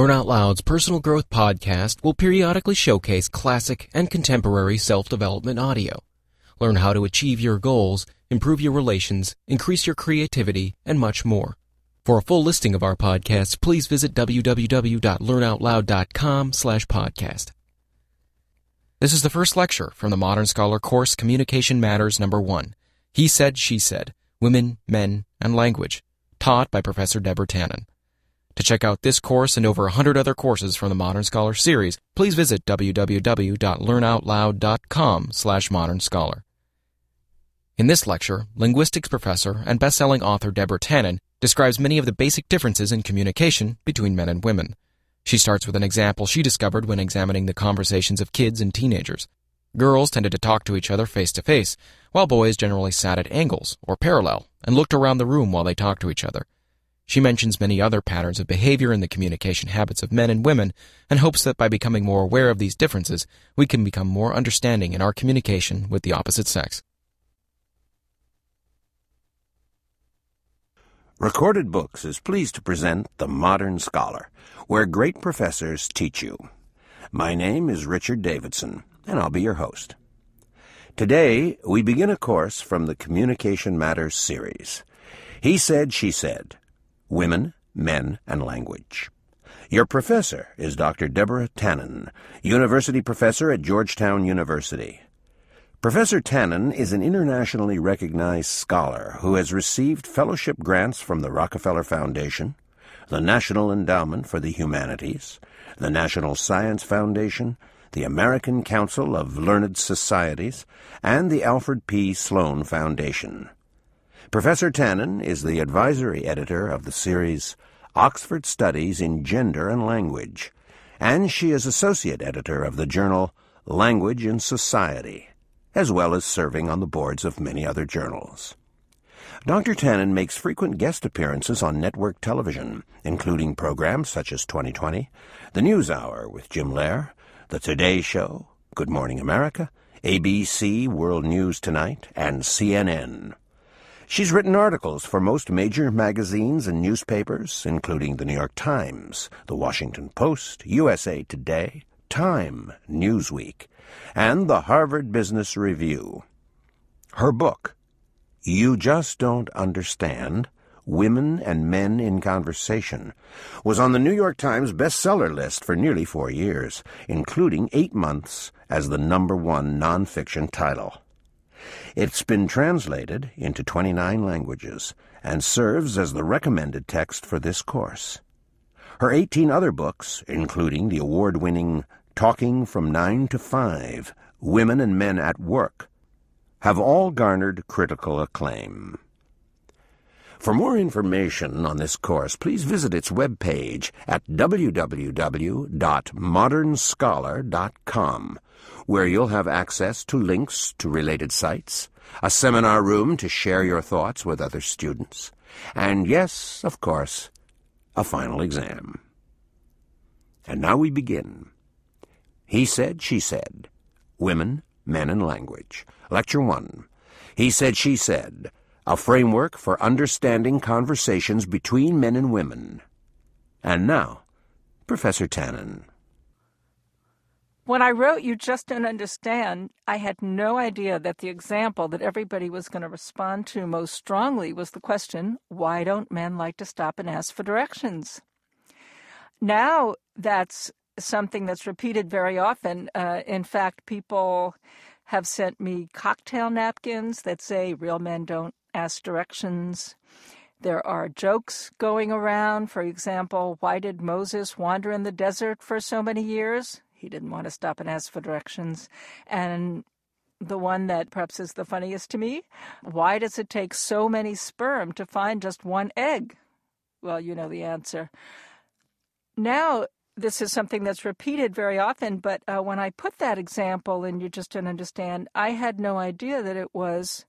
Learn Out Loud's personal growth podcast will periodically showcase classic and contemporary self-development audio. Learn how to achieve your goals, improve your relations, increase your creativity, and much more. For a full listing of our podcasts, please visit www.learnoutloud.com slash podcast. This is the first lecture from the Modern Scholar course Communication Matters Number 1. He Said, She Said, Women, Men, and Language, taught by Professor Deborah Tannen. To check out this course and over a hundred other courses from the Modern Scholar series, please visit www.learnoutloud.com slash modern scholar. In this lecture, linguistics professor and best-selling author Deborah Tannen describes many of the basic differences in communication between men and women. She starts with an example she discovered when examining the conversations of kids and teenagers. Girls tended to talk to each other face to face, while boys generally sat at angles or parallel and looked around the room while they talked to each other. She mentions many other patterns of behavior in the communication habits of men and women and hopes that by becoming more aware of these differences, we can become more understanding in our communication with the opposite sex. Recorded Books is pleased to present The Modern Scholar, where great professors teach you. My name is Richard Davidson, and I'll be your host. Today, we begin a course from the Communication Matters series. He said, she said Women, Men, and Language. Your professor is Dr. Deborah Tannen, University Professor at Georgetown University. Professor Tannen is an internationally recognized scholar who has received fellowship grants from the Rockefeller Foundation, the National Endowment for the Humanities, the National Science Foundation, the American Council of Learned Societies, and the Alfred P. Sloan Foundation. Professor Tannen is the advisory editor of the series Oxford Studies in Gender and Language, and she is associate editor of the journal Language in Society, as well as serving on the boards of many other journals. Dr. Tannen makes frequent guest appearances on network television, including programs such as 2020, The News Hour with Jim Lehrer, The Today Show, Good Morning America, ABC World News Tonight, and CNN. She's written articles for most major magazines and newspapers, including the New York Times, the Washington Post, USA Today, Time, Newsweek, and the Harvard Business Review. Her book, You Just Don't Understand Women and Men in Conversation, was on the New York Times bestseller list for nearly four years, including eight months as the number one nonfiction title. It's been translated into 29 languages and serves as the recommended text for this course. Her 18 other books, including the award-winning Talking from Nine to Five, Women and Men at Work, have all garnered critical acclaim. For more information on this course, please visit its webpage at www.modernscholar.com where you'll have access to links to related sites, a seminar room to share your thoughts with other students, and yes, of course, a final exam. And now we begin. He said, she said. Women, Men, and Language. Lecture 1. He said, she said. A framework for understanding conversations between men and women. And now, Professor Tannen. When I wrote You Just Don't Understand, I had no idea that the example that everybody was going to respond to most strongly was the question why don't men like to stop and ask for directions? Now that's something that's repeated very often. Uh, in fact, people have sent me cocktail napkins that say real men don't ask directions. There are jokes going around. For example, why did Moses wander in the desert for so many years? He didn't want to stop and ask for directions. And the one that perhaps is the funniest to me why does it take so many sperm to find just one egg? Well, you know the answer. Now, this is something that's repeated very often, but uh, when I put that example and you just don't understand, I had no idea that it was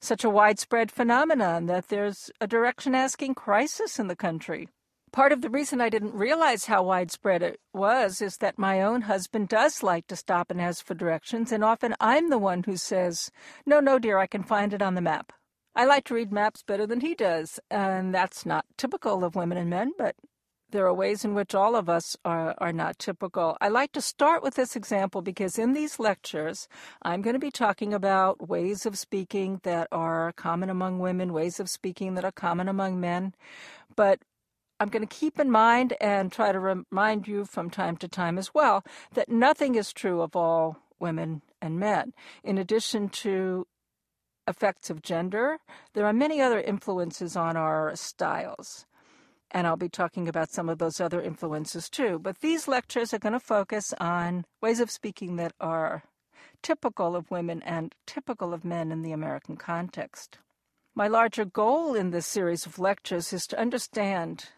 such a widespread phenomenon, that there's a direction asking crisis in the country. Part of the reason I didn't realize how widespread it was is that my own husband does like to stop and ask for directions, and often I'm the one who says, No, no, dear, I can find it on the map. I like to read maps better than he does, and that's not typical of women and men, but there are ways in which all of us are, are not typical. I like to start with this example because in these lectures, I'm going to be talking about ways of speaking that are common among women, ways of speaking that are common among men. But I'm going to keep in mind and try to remind you from time to time as well that nothing is true of all women and men. In addition to effects of gender, there are many other influences on our styles. And I'll be talking about some of those other influences too. But these lectures are going to focus on ways of speaking that are typical of women and typical of men in the American context. My larger goal in this series of lectures is to understand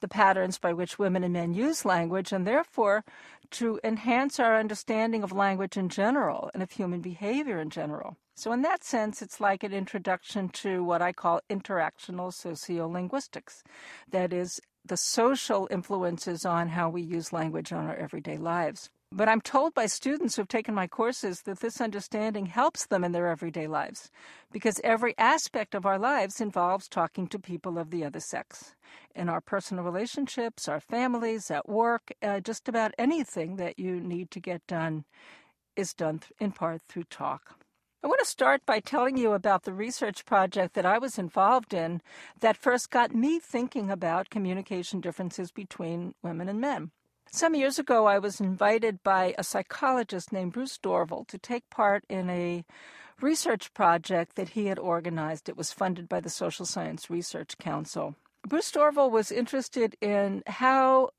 the patterns by which women and men use language and therefore to enhance our understanding of language in general and of human behavior in general. So, in that sense, it's like an introduction to what I call interactional sociolinguistics. That is, the social influences on how we use language on our everyday lives. But I'm told by students who've taken my courses that this understanding helps them in their everyday lives because every aspect of our lives involves talking to people of the other sex. In our personal relationships, our families, at work, uh, just about anything that you need to get done is done in part through talk. I want to start by telling you about the research project that I was involved in that first got me thinking about communication differences between women and men. Some years ago, I was invited by a psychologist named Bruce Dorval to take part in a research project that he had organized. It was funded by the Social Science Research Council. Bruce Dorval was interested in how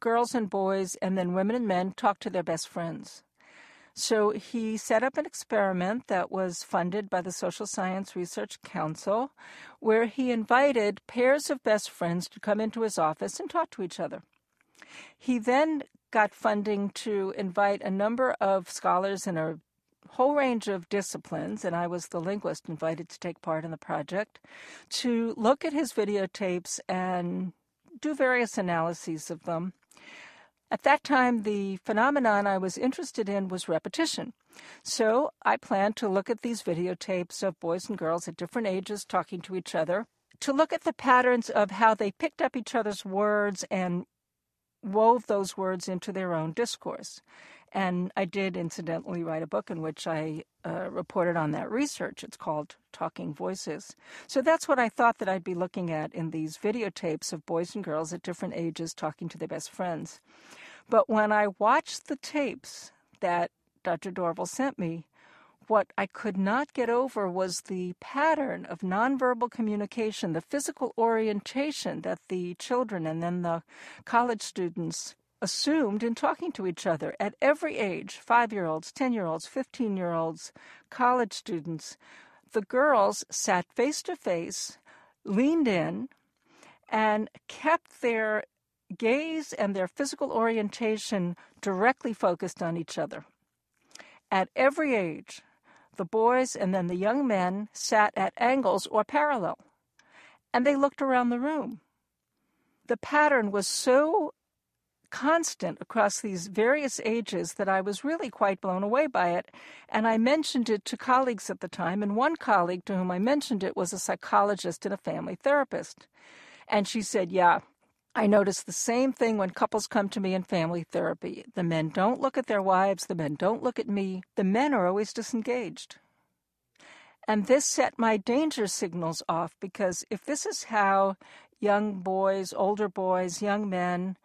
girls and boys, and then women and men, talk to their best friends. So he set up an experiment that was funded by the Social Science Research Council, where he invited pairs of best friends to come into his office and talk to each other. He then got funding to invite a number of scholars in a whole range of disciplines, and I was the linguist invited to take part in the project, to look at his videotapes and do various analyses of them. At that time, the phenomenon I was interested in was repetition. So I planned to look at these videotapes of boys and girls at different ages talking to each other, to look at the patterns of how they picked up each other's words and wove those words into their own discourse. And I did, incidentally, write a book in which I uh, reported on that research. It's called Talking Voices. So that's what I thought that I'd be looking at in these videotapes of boys and girls at different ages talking to their best friends. But when I watched the tapes that Dr. Dorval sent me, what I could not get over was the pattern of nonverbal communication, the physical orientation that the children and then the college students assumed in talking to each other at every age five year olds, 10 year olds, 15 year olds, college students. The girls sat face to face, leaned in, and kept their gaze and their physical orientation directly focused on each other. At every age, the boys and then the young men sat at angles or parallel, and they looked around the room. The pattern was so constant across these various ages that I was really quite blown away by it. And I mentioned it to colleagues at the time, and one colleague to whom I mentioned it was a psychologist and a family therapist. And she said, Yeah, I notice the same thing when couples come to me in family therapy. The men don't look at their wives, the men don't look at me. The men are always disengaged. And this set my danger signals off because if this is how young boys, older boys, young men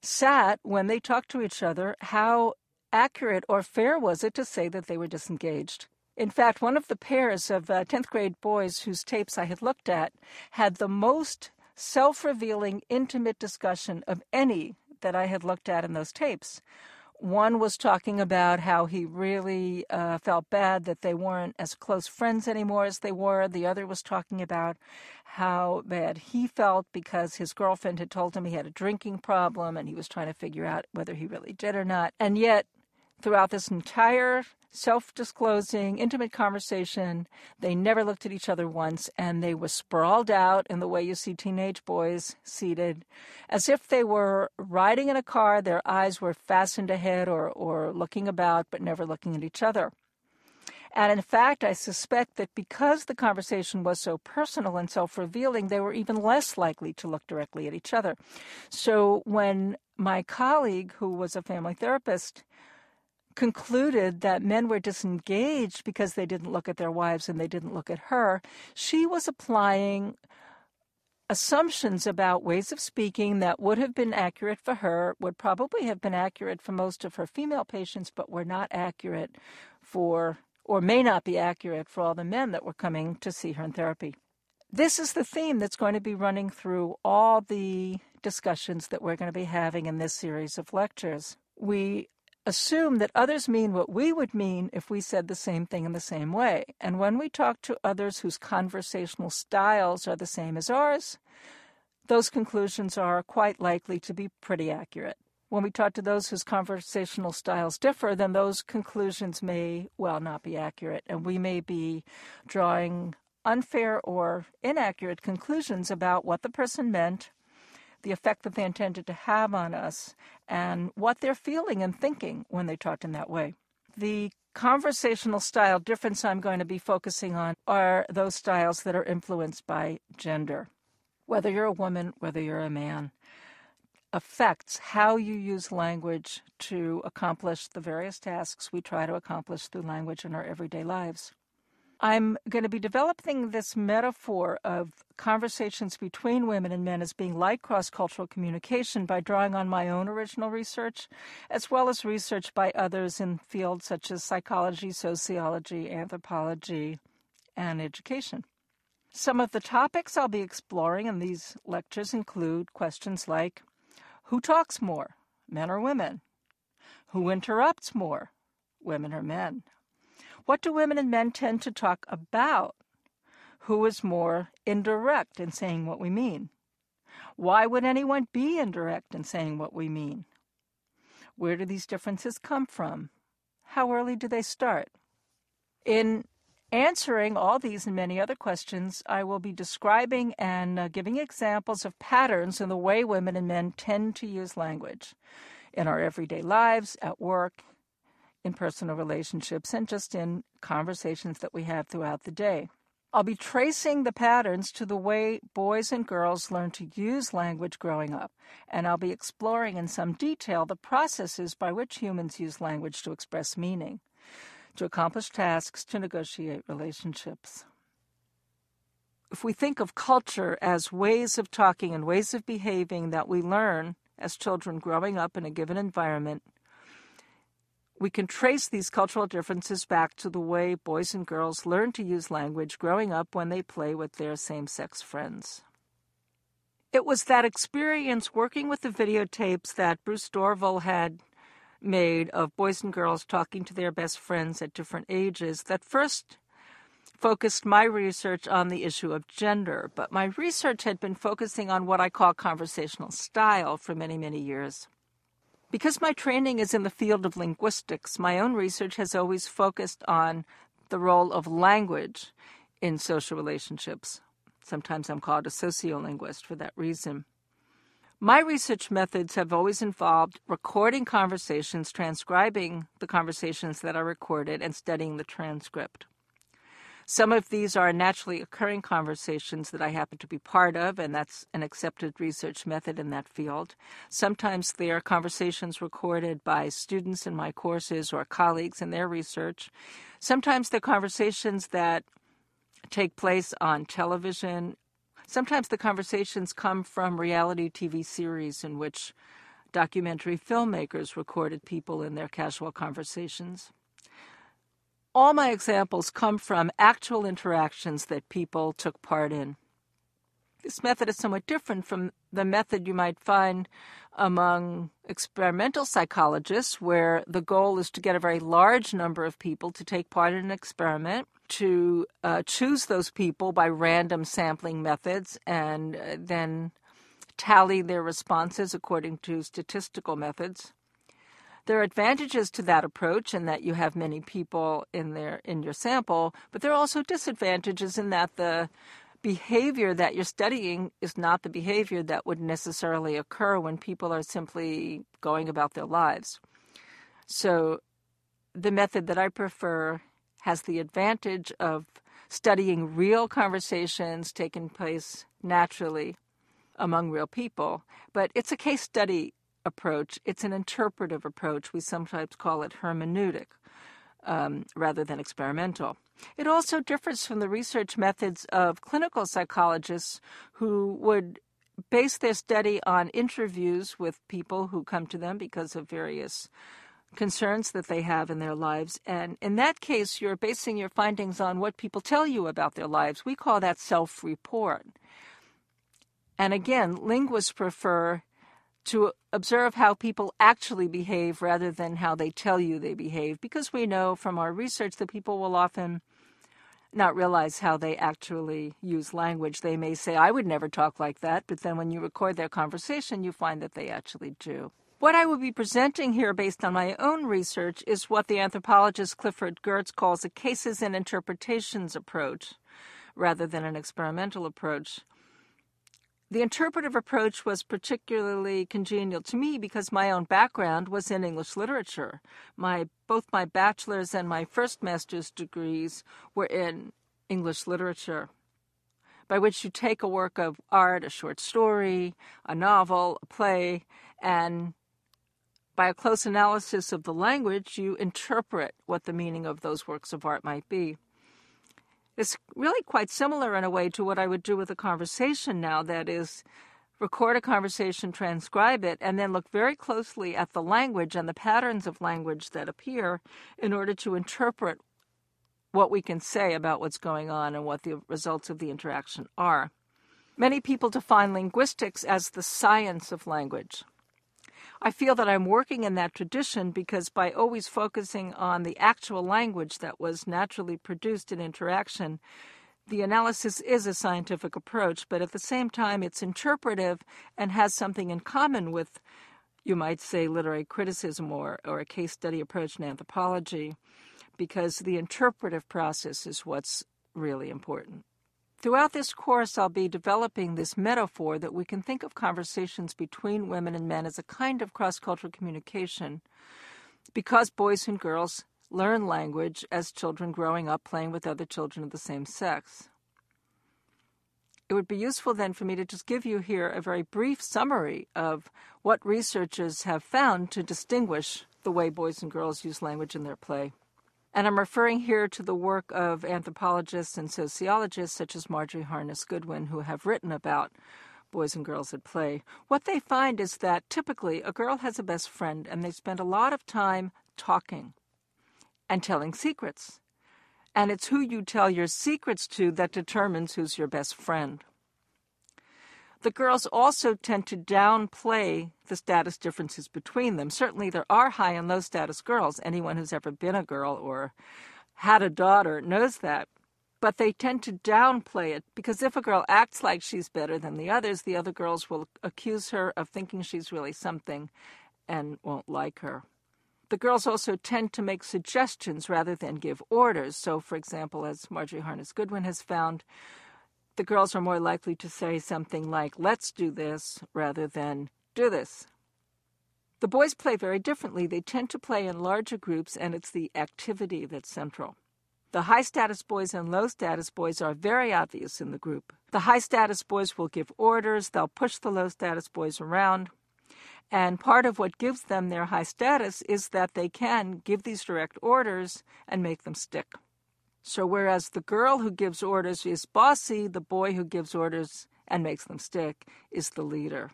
sat when they talked to each other, how accurate or fair was it to say that they were disengaged? In fact, one of the pairs of uh, 10th grade boys whose tapes I had looked at had the most self revealing, intimate discussion of any that I had looked at in those tapes. One was talking about how he really uh, felt bad that they weren't as close friends anymore as they were. The other was talking about how bad he felt because his girlfriend had told him he had a drinking problem and he was trying to figure out whether he really did or not. And yet, throughout this entire self disclosing, intimate conversation. They never looked at each other once, and they were sprawled out in the way you see teenage boys seated, as if they were riding in a car. Their eyes were fastened ahead or, or looking about, but never looking at each other. And in fact, I suspect that because the conversation was so personal and self revealing, they were even less likely to look directly at each other. So when my colleague, who was a family therapist, concluded that men were disengaged because they didn't look at their wives and they didn't look at her, she was applying assumptions about ways of speaking that would have been accurate for her, would probably have been accurate for most of her female patients, but were not accurate for, or may not be accurate for all the men that were coming to see her in therapy. This is the theme that's going to be running through all the discussions that we're going to be having in this series of lectures. We assume that others mean what we would mean if we said the same thing in the same way. And when we talk to others whose conversational styles are the same as ours, those conclusions are quite likely to be pretty accurate. When we talk to those whose conversational styles differ, then those conclusions may well not be accurate, and we may be drawing unfair or inaccurate conclusions about what the person meant the effect that they intended to have on us, and what they're feeling and thinking when they talked in that way. The conversational style difference I'm going to be focusing on are those styles that are influenced by gender. Whether you're a woman, whether you're a man, affects how you use language to accomplish the various tasks we try to accomplish through language in our everyday lives. I'm going to be developing this metaphor of conversations between women and men as being like cross cultural communication by drawing on my own original research, as well as research by others in fields such as psychology, sociology, anthropology, and education. Some of the topics I'll be exploring in these lectures include questions like Who talks more, men or women? Who interrupts more, women or men? What do women and men tend to talk about? Who is more indirect in saying what we mean? Why would anyone be indirect in saying what we mean? Where do these differences come from? How early do they start? In answering all these and many other questions, I will be describing and uh, giving examples of patterns in the way women and men tend to use language in our everyday lives, at work, in personal relationships and just in conversations that we have throughout the day. I'll be tracing the patterns to the way boys and girls learn to use language growing up, and I'll be exploring in some detail the processes by which humans use language to express meaning, to accomplish tasks, to negotiate relationships. If we think of culture as ways of talking and ways of behaving that we learn as children growing up in a given environment, we can trace these cultural differences back to the way boys and girls learn to use language growing up when they play with their same sex friends. It was that experience working with the videotapes that Bruce Dorval had made of boys and girls talking to their best friends at different ages that first focused my research on the issue of gender, but my research had been focusing on what I call conversational style for many, many years. Because my training is in the field of linguistics, my own research has always focused on the role of language in social relationships. Sometimes I'm called a sociolinguist for that reason. My research methods have always involved recording conversations, transcribing the conversations that are recorded, and studying the transcript. Some of these are naturally occurring conversations that I happen to be part of, and that's an accepted research method in that field. Sometimes they are conversations recorded by students in my courses or colleagues in their research. Sometimes they're conversations that take place on television. Sometimes the conversations come from reality TV series in which documentary filmmakers recorded people in their casual conversations all my examples come from actual interactions that people took part in. This method is somewhat different from the method you might find among experimental psychologists, where the goal is to get a very large number of people to take part in an experiment, to uh, choose those people by random sampling methods, and uh, then tally their responses according to statistical methods. There are advantages to that approach in that you have many people in there in your sample, but there are also disadvantages in that the behavior that you're studying is not the behavior that would necessarily occur when people are simply going about their lives. So the method that I prefer has the advantage of studying real conversations taking place naturally among real people, but it's a case study approach. It's an interpretive approach. We sometimes call it hermeneutic um, rather than experimental. It also differs from the research methods of clinical psychologists who would base their study on interviews with people who come to them because of various concerns that they have in their lives. And in that case, you're basing your findings on what people tell you about their lives. We call that self report. And again, linguists prefer to observe how people actually behave rather than how they tell you they behave, because we know from our research that people will often not realize how they actually use language. They may say, I would never talk like that, but then when you record their conversation, you find that they actually do. What I will be presenting here based on my own research is what the anthropologist Clifford Geertz calls a cases and interpretations approach rather than an experimental approach. The interpretive approach was particularly congenial to me because my own background was in English literature. My both my bachelor's and my first master's degrees were in English literature, by which you take a work of art, a short story, a novel, a play, and by a close analysis of the language, you interpret what the meaning of those works of art might be. It's really quite similar in a way to what I would do with a conversation now that is, record a conversation, transcribe it, and then look very closely at the language and the patterns of language that appear in order to interpret what we can say about what's going on and what the results of the interaction are. Many people define linguistics as the science of language. I feel that I'm working in that tradition because by always focusing on the actual language that was naturally produced in interaction, the analysis is a scientific approach, but at the same time, it's interpretive and has something in common with, you might say, literary criticism or, or a case study approach in anthropology, because the interpretive process is what's really important. Throughout this course, I'll be developing this metaphor that we can think of conversations between women and men as a kind of cross cultural communication because boys and girls learn language as children growing up playing with other children of the same sex. It would be useful then for me to just give you here a very brief summary of what researchers have found to distinguish the way boys and girls use language in their play. And I'm referring here to the work of anthropologists and sociologists such as Marjorie Harness Goodwin, who have written about boys and girls at play. What they find is that typically a girl has a best friend and they spend a lot of time talking and telling secrets. And it's who you tell your secrets to that determines who's your best friend. The girls also tend to downplay the status differences between them. Certainly, there are high and low status girls. Anyone who's ever been a girl or had a daughter knows that. But they tend to downplay it because if a girl acts like she's better than the others, the other girls will accuse her of thinking she's really something and won't like her. The girls also tend to make suggestions rather than give orders. So, for example, as Marjorie Harness Goodwin has found, the girls are more likely to say something like, let's do this, rather than do this. The boys play very differently. They tend to play in larger groups, and it's the activity that's central. The high status boys and low status boys are very obvious in the group. The high status boys will give orders, they'll push the low status boys around. And part of what gives them their high status is that they can give these direct orders and make them stick. So, whereas the girl who gives orders is bossy, the boy who gives orders and makes them stick is the leader.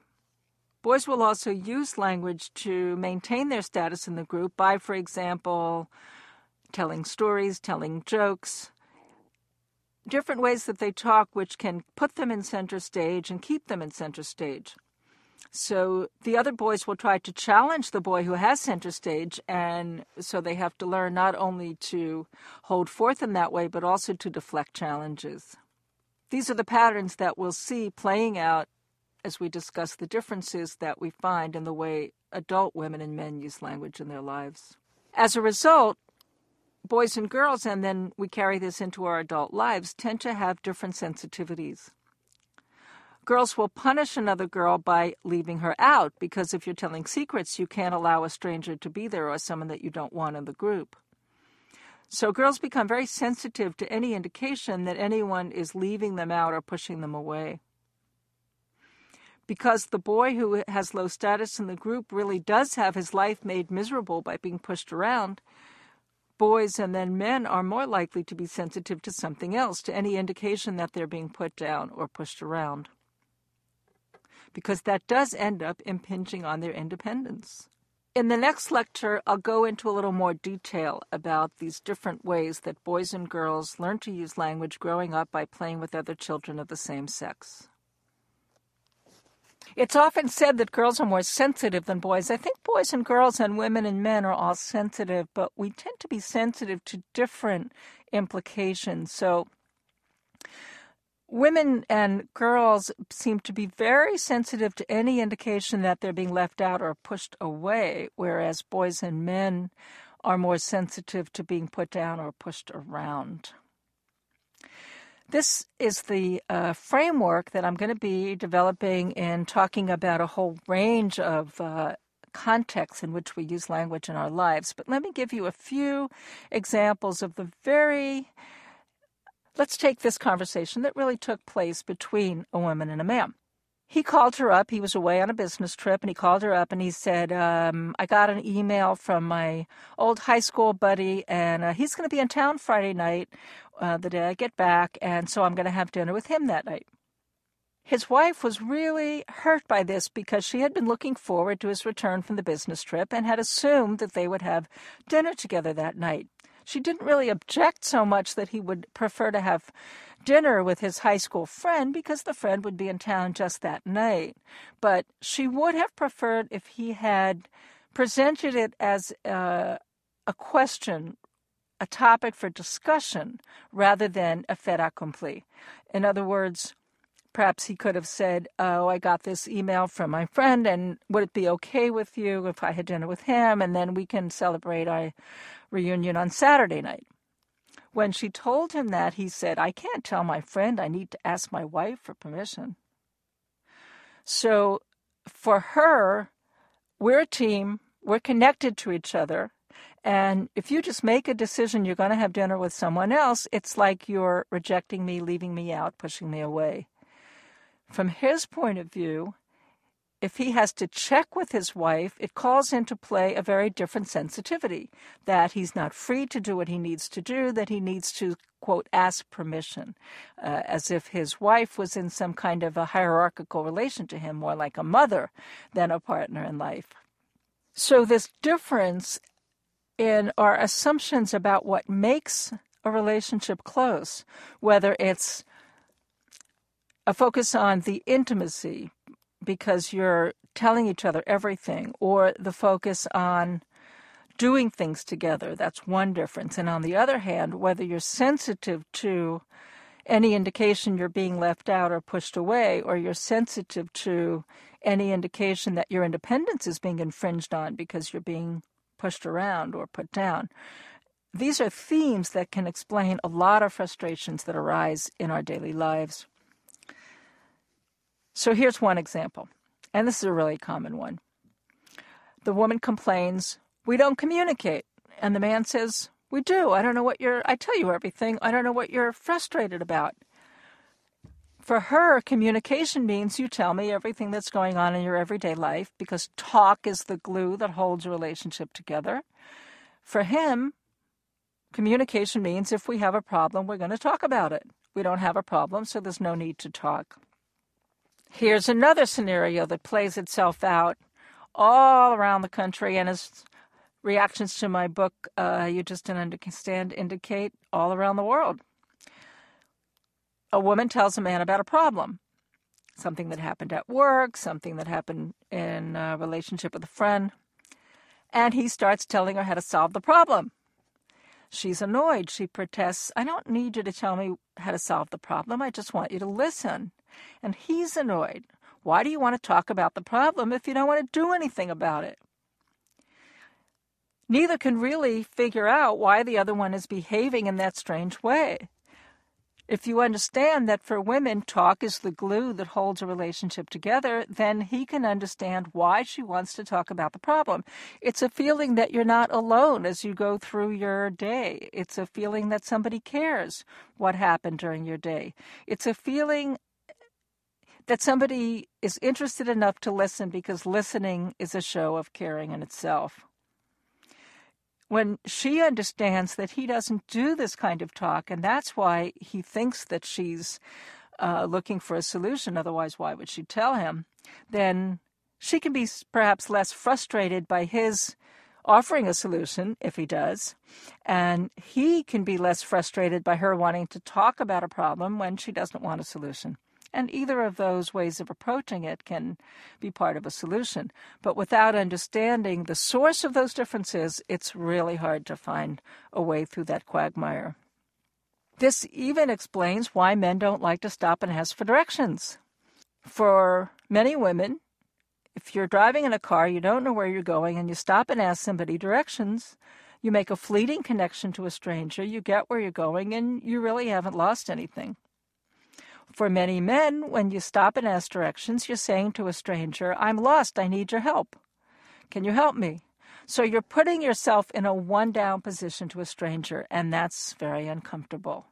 Boys will also use language to maintain their status in the group by, for example, telling stories, telling jokes, different ways that they talk, which can put them in center stage and keep them in center stage. So the other boys will try to challenge the boy who has center stage, and so they have to learn not only to hold forth in that way, but also to deflect challenges. These are the patterns that we'll see playing out as we discuss the differences that we find in the way adult women and men use language in their lives. As a result, boys and girls, and then we carry this into our adult lives, tend to have different sensitivities girls will punish another girl by leaving her out because if you're telling secrets, you can't allow a stranger to be there or someone that you don't want in the group. So girls become very sensitive to any indication that anyone is leaving them out or pushing them away. Because the boy who has low status in the group really does have his life made miserable by being pushed around, boys and then men are more likely to be sensitive to something else, to any indication that they're being put down or pushed around. Because that does end up impinging on their independence. In the next lecture, I'll go into a little more detail about these different ways that boys and girls learn to use language growing up by playing with other children of the same sex. It's often said that girls are more sensitive than boys. I think boys and girls and women and men are all sensitive, but we tend to be sensitive to different implications. So, women and girls seem to be very sensitive to any indication that they're being left out or pushed away, whereas boys and men are more sensitive to being put down or pushed around. This is the uh, framework that I'm going to be developing in talking about a whole range of uh, contexts in which we use language in our lives. But let me give you a few examples of the very Let's take this conversation that really took place between a woman and a man. He called her up. He was away on a business trip, and he called her up and he said, um, I got an email from my old high school buddy, and uh, he's going to be in town Friday night, uh, the day I get back, and so I'm going to have dinner with him that night. His wife was really hurt by this because she had been looking forward to his return from the business trip and had assumed that they would have dinner together that night. She didn't really object so much that he would prefer to have dinner with his high school friend because the friend would be in town just that night. But she would have preferred if he had presented it as a, a question, a topic for discussion, rather than a fait accompli. In other words, perhaps he could have said, Oh, I got this email from my friend, and would it be okay with you if I had dinner with him? And then we can celebrate our reunion on Saturday night. When she told him that, he said, I can't tell my friend. I need to ask my wife for permission. So for her, we're a team, we're connected to each other. And if you just make a decision you're going to have dinner with someone else, it's like you're rejecting me, leaving me out, pushing me away. From his point of view, if he has to check with his wife, it calls into play a very different sensitivity that he's not free to do what he needs to do, that he needs to, quote, ask permission, uh, as if his wife was in some kind of a hierarchical relation to him, more like a mother than a partner in life. So, this difference in our assumptions about what makes a relationship close, whether it's a focus on the intimacy, because you're telling each other everything, or the focus on doing things together. That's one difference. And on the other hand, whether you're sensitive to any indication you're being left out or pushed away, or you're sensitive to any indication that your independence is being infringed on because you're being pushed around or put down. These are themes that can explain a lot of frustrations that arise in our daily lives. So here's one example, and this is a really common one. The woman complains, We don't communicate. And the man says, We do. I don't know what you're, I tell you everything. I don't know what you're frustrated about. For her, communication means you tell me everything that's going on in your everyday life because talk is the glue that holds a relationship together. For him, communication means if we have a problem, we're going to talk about it. We don't have a problem, so there's no need to talk. Here's another scenario that plays itself out all around the country and as reactions to my book, uh, You Just Don't Understand, indicate all around the world. A woman tells a man about a problem, something that happened at work, something that happened in a relationship with a friend, and he starts telling her how to solve the problem. She's annoyed. She protests, I don't need you to tell me how to solve the problem. I just want you to listen. And he's annoyed. Why do you want to talk about the problem if you don't want to do anything about it? Neither can really figure out why the other one is behaving in that strange way. If you understand that for women, talk is the glue that holds a relationship together, then he can understand why she wants to talk about the problem. It's a feeling that you're not alone as you go through your day. It's a feeling that somebody cares what happened during your day. It's a feeling that somebody is interested enough to listen because listening is a show of caring in itself when she understands that he doesn't do this kind of talk, and that's why he thinks that she's uh, looking for a solution, otherwise, why would she tell him? Then she can be perhaps less frustrated by his offering a solution, if he does, and he can be less frustrated by her wanting to talk about a problem when she doesn't want a solution. And either of those ways of approaching it can be part of a solution. But without understanding the source of those differences, it's really hard to find a way through that quagmire. This even explains why men don't like to stop and ask for directions. For many women, if you're driving in a car, you don't know where you're going, and you stop and ask somebody directions, you make a fleeting connection to a stranger, you get where you're going, and you really haven't lost anything. For many men, when you stop and ask directions, you're saying to a stranger, I'm lost, I need your help. Can you help me? So you're putting yourself in a one down position to a stranger, and that's very uncomfortable.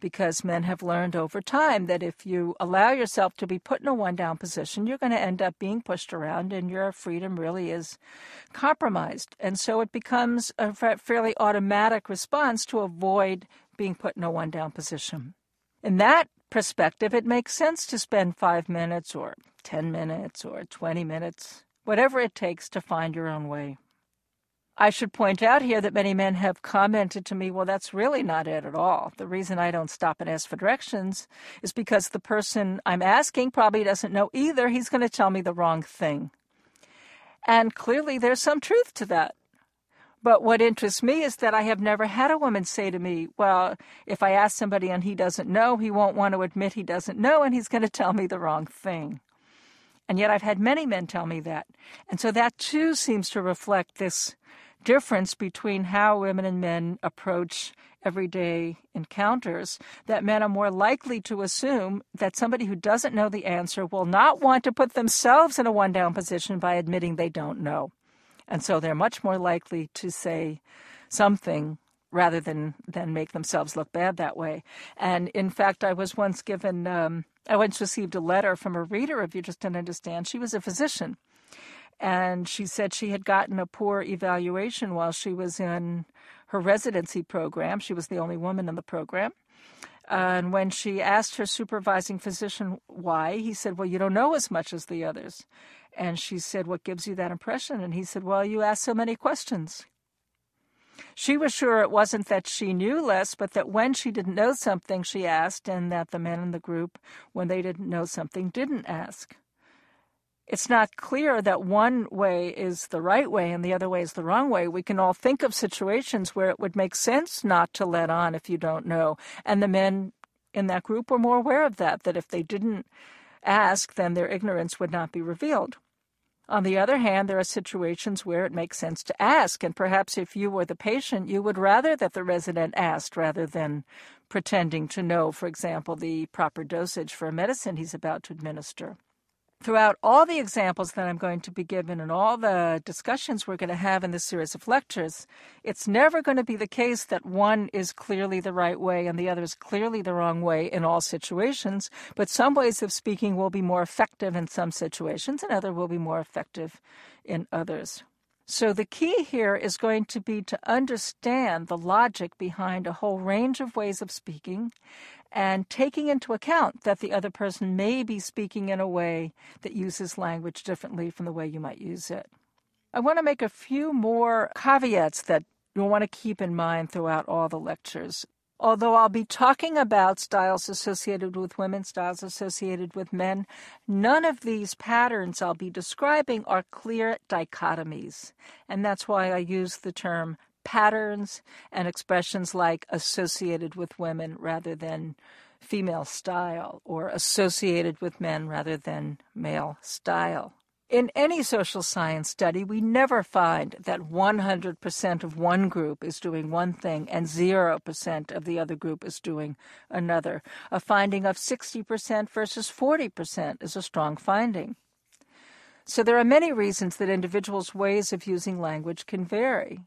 Because men have learned over time that if you allow yourself to be put in a one down position, you're going to end up being pushed around and your freedom really is compromised. And so it becomes a fairly automatic response to avoid being put in a one down position. In that perspective, it makes sense to spend five minutes or 10 minutes or 20 minutes, whatever it takes to find your own way. I should point out here that many men have commented to me, well, that's really not it at all. The reason I don't stop and ask for directions is because the person I'm asking probably doesn't know either. He's going to tell me the wrong thing. And clearly, there's some truth to that. But what interests me is that I have never had a woman say to me, Well, if I ask somebody and he doesn't know, he won't want to admit he doesn't know and he's going to tell me the wrong thing. And yet I've had many men tell me that. And so that too seems to reflect this difference between how women and men approach everyday encounters, that men are more likely to assume that somebody who doesn't know the answer will not want to put themselves in a one down position by admitting they don't know. And so they're much more likely to say something rather than, than make themselves look bad that way. And in fact, I was once given, um, I once received a letter from a reader of You Just Don't Understand. She was a physician. And she said she had gotten a poor evaluation while she was in her residency program. She was the only woman in the program. And when she asked her supervising physician why, he said, Well, you don't know as much as the others. And she said, What gives you that impression? And he said, Well, you ask so many questions. She was sure it wasn't that she knew less, but that when she didn't know something, she asked, and that the men in the group, when they didn't know something, didn't ask. It's not clear that one way is the right way and the other way is the wrong way. We can all think of situations where it would make sense not to let on if you don't know. And the men in that group were more aware of that, that if they didn't ask, then their ignorance would not be revealed. On the other hand, there are situations where it makes sense to ask, and perhaps if you were the patient, you would rather that the resident asked rather than pretending to know, for example, the proper dosage for a medicine he's about to administer throughout all the examples that I'm going to be given and all the discussions we're going to have in this series of lectures, it's never going to be the case that one is clearly the right way and the other is clearly the wrong way in all situations, but some ways of speaking will be more effective in some situations and other will be more effective in others. So the key here is going to be to understand the logic behind a whole range of ways of speaking and taking into account that the other person may be speaking in a way that uses language differently from the way you might use it. I want to make a few more caveats that you'll want to keep in mind throughout all the lectures. Although I'll be talking about styles associated with women, styles associated with men, none of these patterns I'll be describing are clear dichotomies. And that's why I use the term patterns and expressions like associated with women rather than female style or associated with men rather than male style. In any social science study, we never find that 100% of one group is doing one thing and 0% of the other group is doing another. A finding of 60% versus 40% is a strong finding. So there are many reasons that individuals' ways of using language can vary.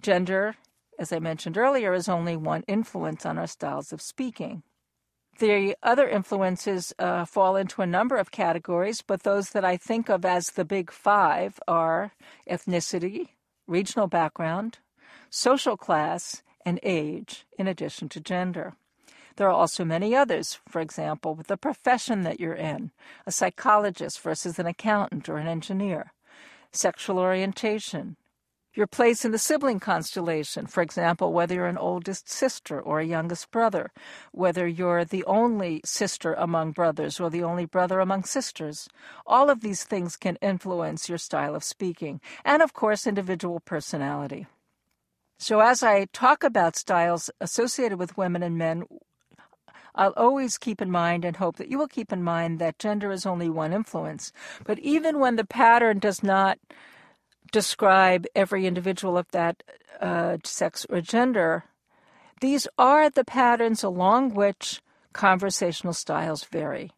Gender, as I mentioned earlier, is only one influence on our styles of speaking. The other influences uh, fall into a number of categories, but those that I think of as the big five are ethnicity, regional background, social class, and age, in addition to gender. There are also many others, for example, with the profession that you're in, a psychologist versus an accountant or an engineer, sexual orientation, your place in the sibling constellation, for example, whether you're an oldest sister or a youngest brother, whether you're the only sister among brothers or the only brother among sisters. All of these things can influence your style of speaking, and of course, individual personality. So, as I talk about styles associated with women and men, I'll always keep in mind and hope that you will keep in mind that gender is only one influence. But even when the pattern does not describe every individual of that uh, sex or gender, these are the patterns along which conversational styles vary.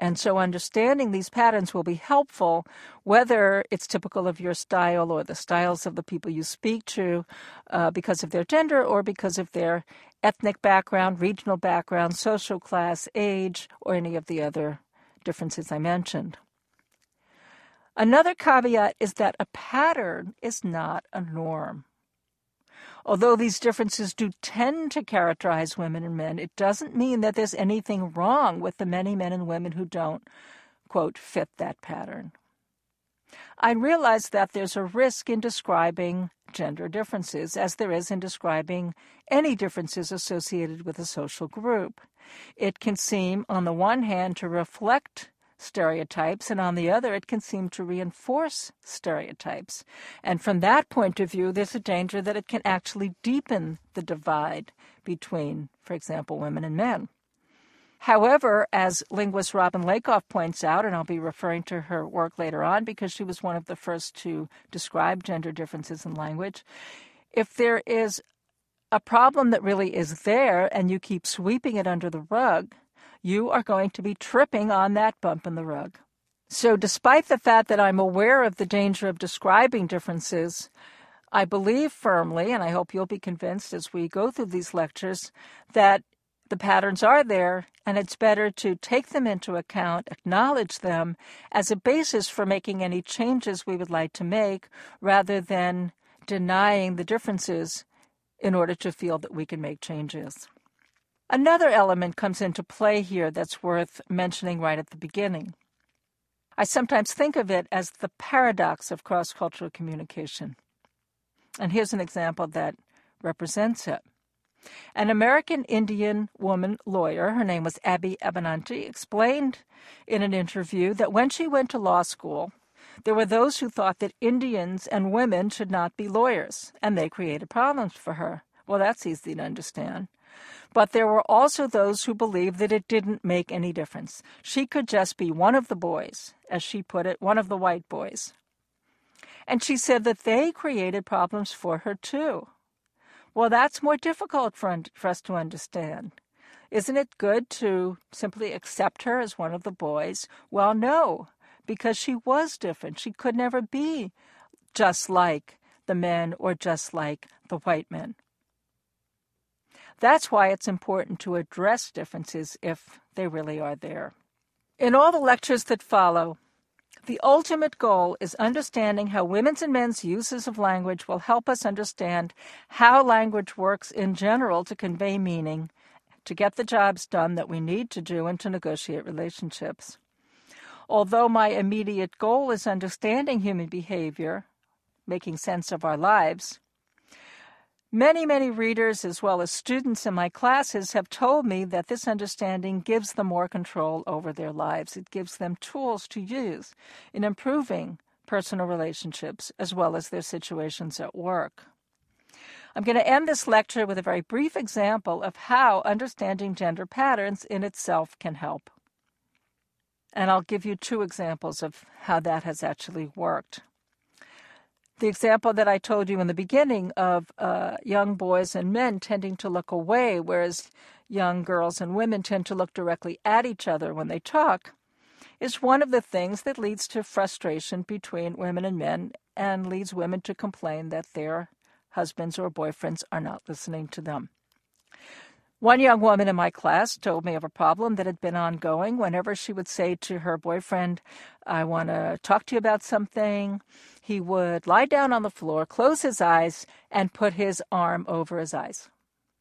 And so understanding these patterns will be helpful, whether it's typical of your style or the styles of the people you speak to uh, because of their gender or because of their ethnic background, regional background, social class, age, or any of the other differences I mentioned. Another caveat is that a pattern is not a norm. Although these differences do tend to characterize women and men, it doesn't mean that there's anything wrong with the many men and women who don't, quote, fit that pattern. I realize that there's a risk in describing gender differences, as there is in describing any differences associated with a social group. It can seem, on the one hand, to reflect stereotypes, and on the other, it can seem to reinforce stereotypes. And from that point of view, there's a danger that it can actually deepen the divide between, for example, women and men. However, as linguist Robin Lakoff points out, and I'll be referring to her work later on because she was one of the first to describe gender differences in language, if there is a problem that really is there and you keep sweeping it under the rug, you are going to be tripping on that bump in the rug. So, despite the fact that I'm aware of the danger of describing differences, I believe firmly, and I hope you'll be convinced as we go through these lectures, that the patterns are there, and it's better to take them into account, acknowledge them as a basis for making any changes we would like to make, rather than denying the differences in order to feel that we can make changes. Another element comes into play here that's worth mentioning right at the beginning. I sometimes think of it as the paradox of cross cultural communication. And here's an example that represents it. An American Indian woman lawyer, her name was Abby Abinanti, explained in an interview that when she went to law school, there were those who thought that Indians and women should not be lawyers, and they created problems for her. Well, that's easy to understand. But there were also those who believed that it didn't make any difference. She could just be one of the boys, as she put it, one of the white boys. And she said that they created problems for her too. Well, that's more difficult for, for us to understand. Isn't it good to simply accept her as one of the boys? Well, no, because she was different. She could never be just like the men or just like the white men. That's why it's important to address differences if they really are there. In all the lectures that follow, the ultimate goal is understanding how women's and men's uses of language will help us understand how language works in general to convey meaning, to get the jobs done that we need to do, and to negotiate relationships. Although my immediate goal is understanding human behavior, making sense of our lives, Many, many readers, as well as students in my classes, have told me that this understanding gives them more control over their lives. It gives them tools to use in improving personal relationships as well as their situations at work. I'm going to end this lecture with a very brief example of how understanding gender patterns in itself can help. And I'll give you two examples of how that has actually worked. The example that I told you in the beginning of uh, young boys and men tending to look away, whereas young girls and women tend to look directly at each other when they talk, is one of the things that leads to frustration between women and men and leads women to complain that their husbands or boyfriends are not listening to them. One young woman in my class told me of a problem that had been ongoing. Whenever she would say to her boyfriend, I want to talk to you about something, he would lie down on the floor, close his eyes, and put his arm over his eyes.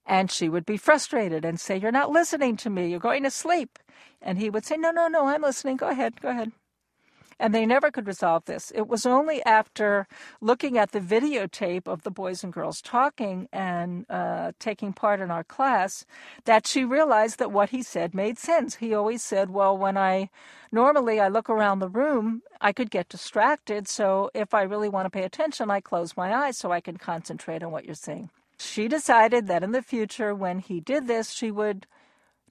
And she would be frustrated and say, You're not listening to me. You're going to sleep. And he would say, No, no, no, I'm listening. Go ahead, go ahead and they never could resolve this. It was only after looking at the videotape of the boys and girls talking and uh, taking part in our class that she realized that what he said made sense. He always said, Well, when I normally I look around the room, I could get distracted. So if I really want to pay attention, I close my eyes so I can concentrate on what you're saying. She decided that in the future, when he did this, she would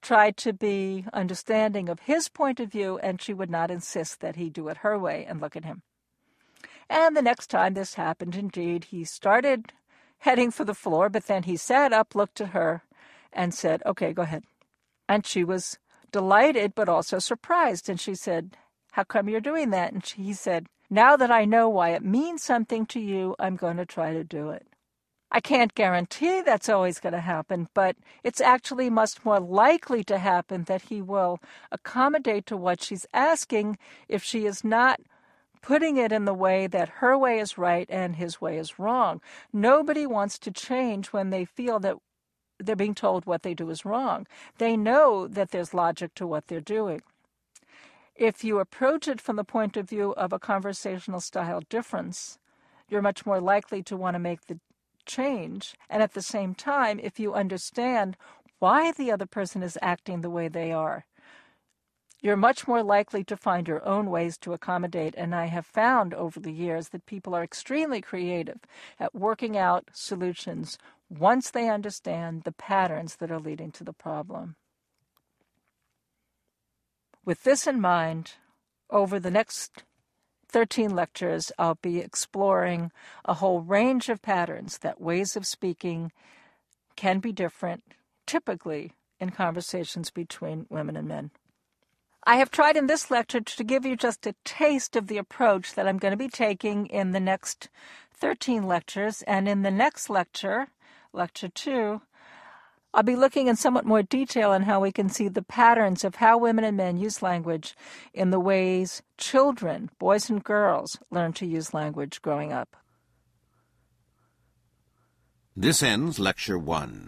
tried to be understanding of his point of view, and she would not insist that he do it her way and look at him. And the next time this happened, indeed, he started heading for the floor, but then he sat up, looked at her, and said, Okay, go ahead. And she was delighted, but also surprised. And she said, How come you're doing that? And he said, Now that I know why it means something to you, I'm going to try to do it. I can't guarantee that's always going to happen, but it's actually much more likely to happen that he will accommodate to what she's asking if she is not putting it in the way that her way is right and his way is wrong. Nobody wants to change when they feel that they're being told what they do is wrong. They know that there's logic to what they're doing. If you approach it from the point of view of a conversational style difference, you're much more likely to want to make the change. And at the same time, if you understand why the other person is acting the way they are, you're much more likely to find your own ways to accommodate. And I have found over the years that people are extremely creative at working out solutions once they understand the patterns that are leading to the problem. With this in mind, over the next 13 lectures, I'll be exploring a whole range of patterns that ways of speaking can be different, typically in conversations between women and men. I have tried in this lecture to give you just a taste of the approach that I'm going to be taking in the next 13 lectures, and in the next lecture, lecture 2, I'll be looking in somewhat more detail on how we can see the patterns of how women and men use language in the ways children, boys and girls, learn to use language growing up. This ends Lecture 1.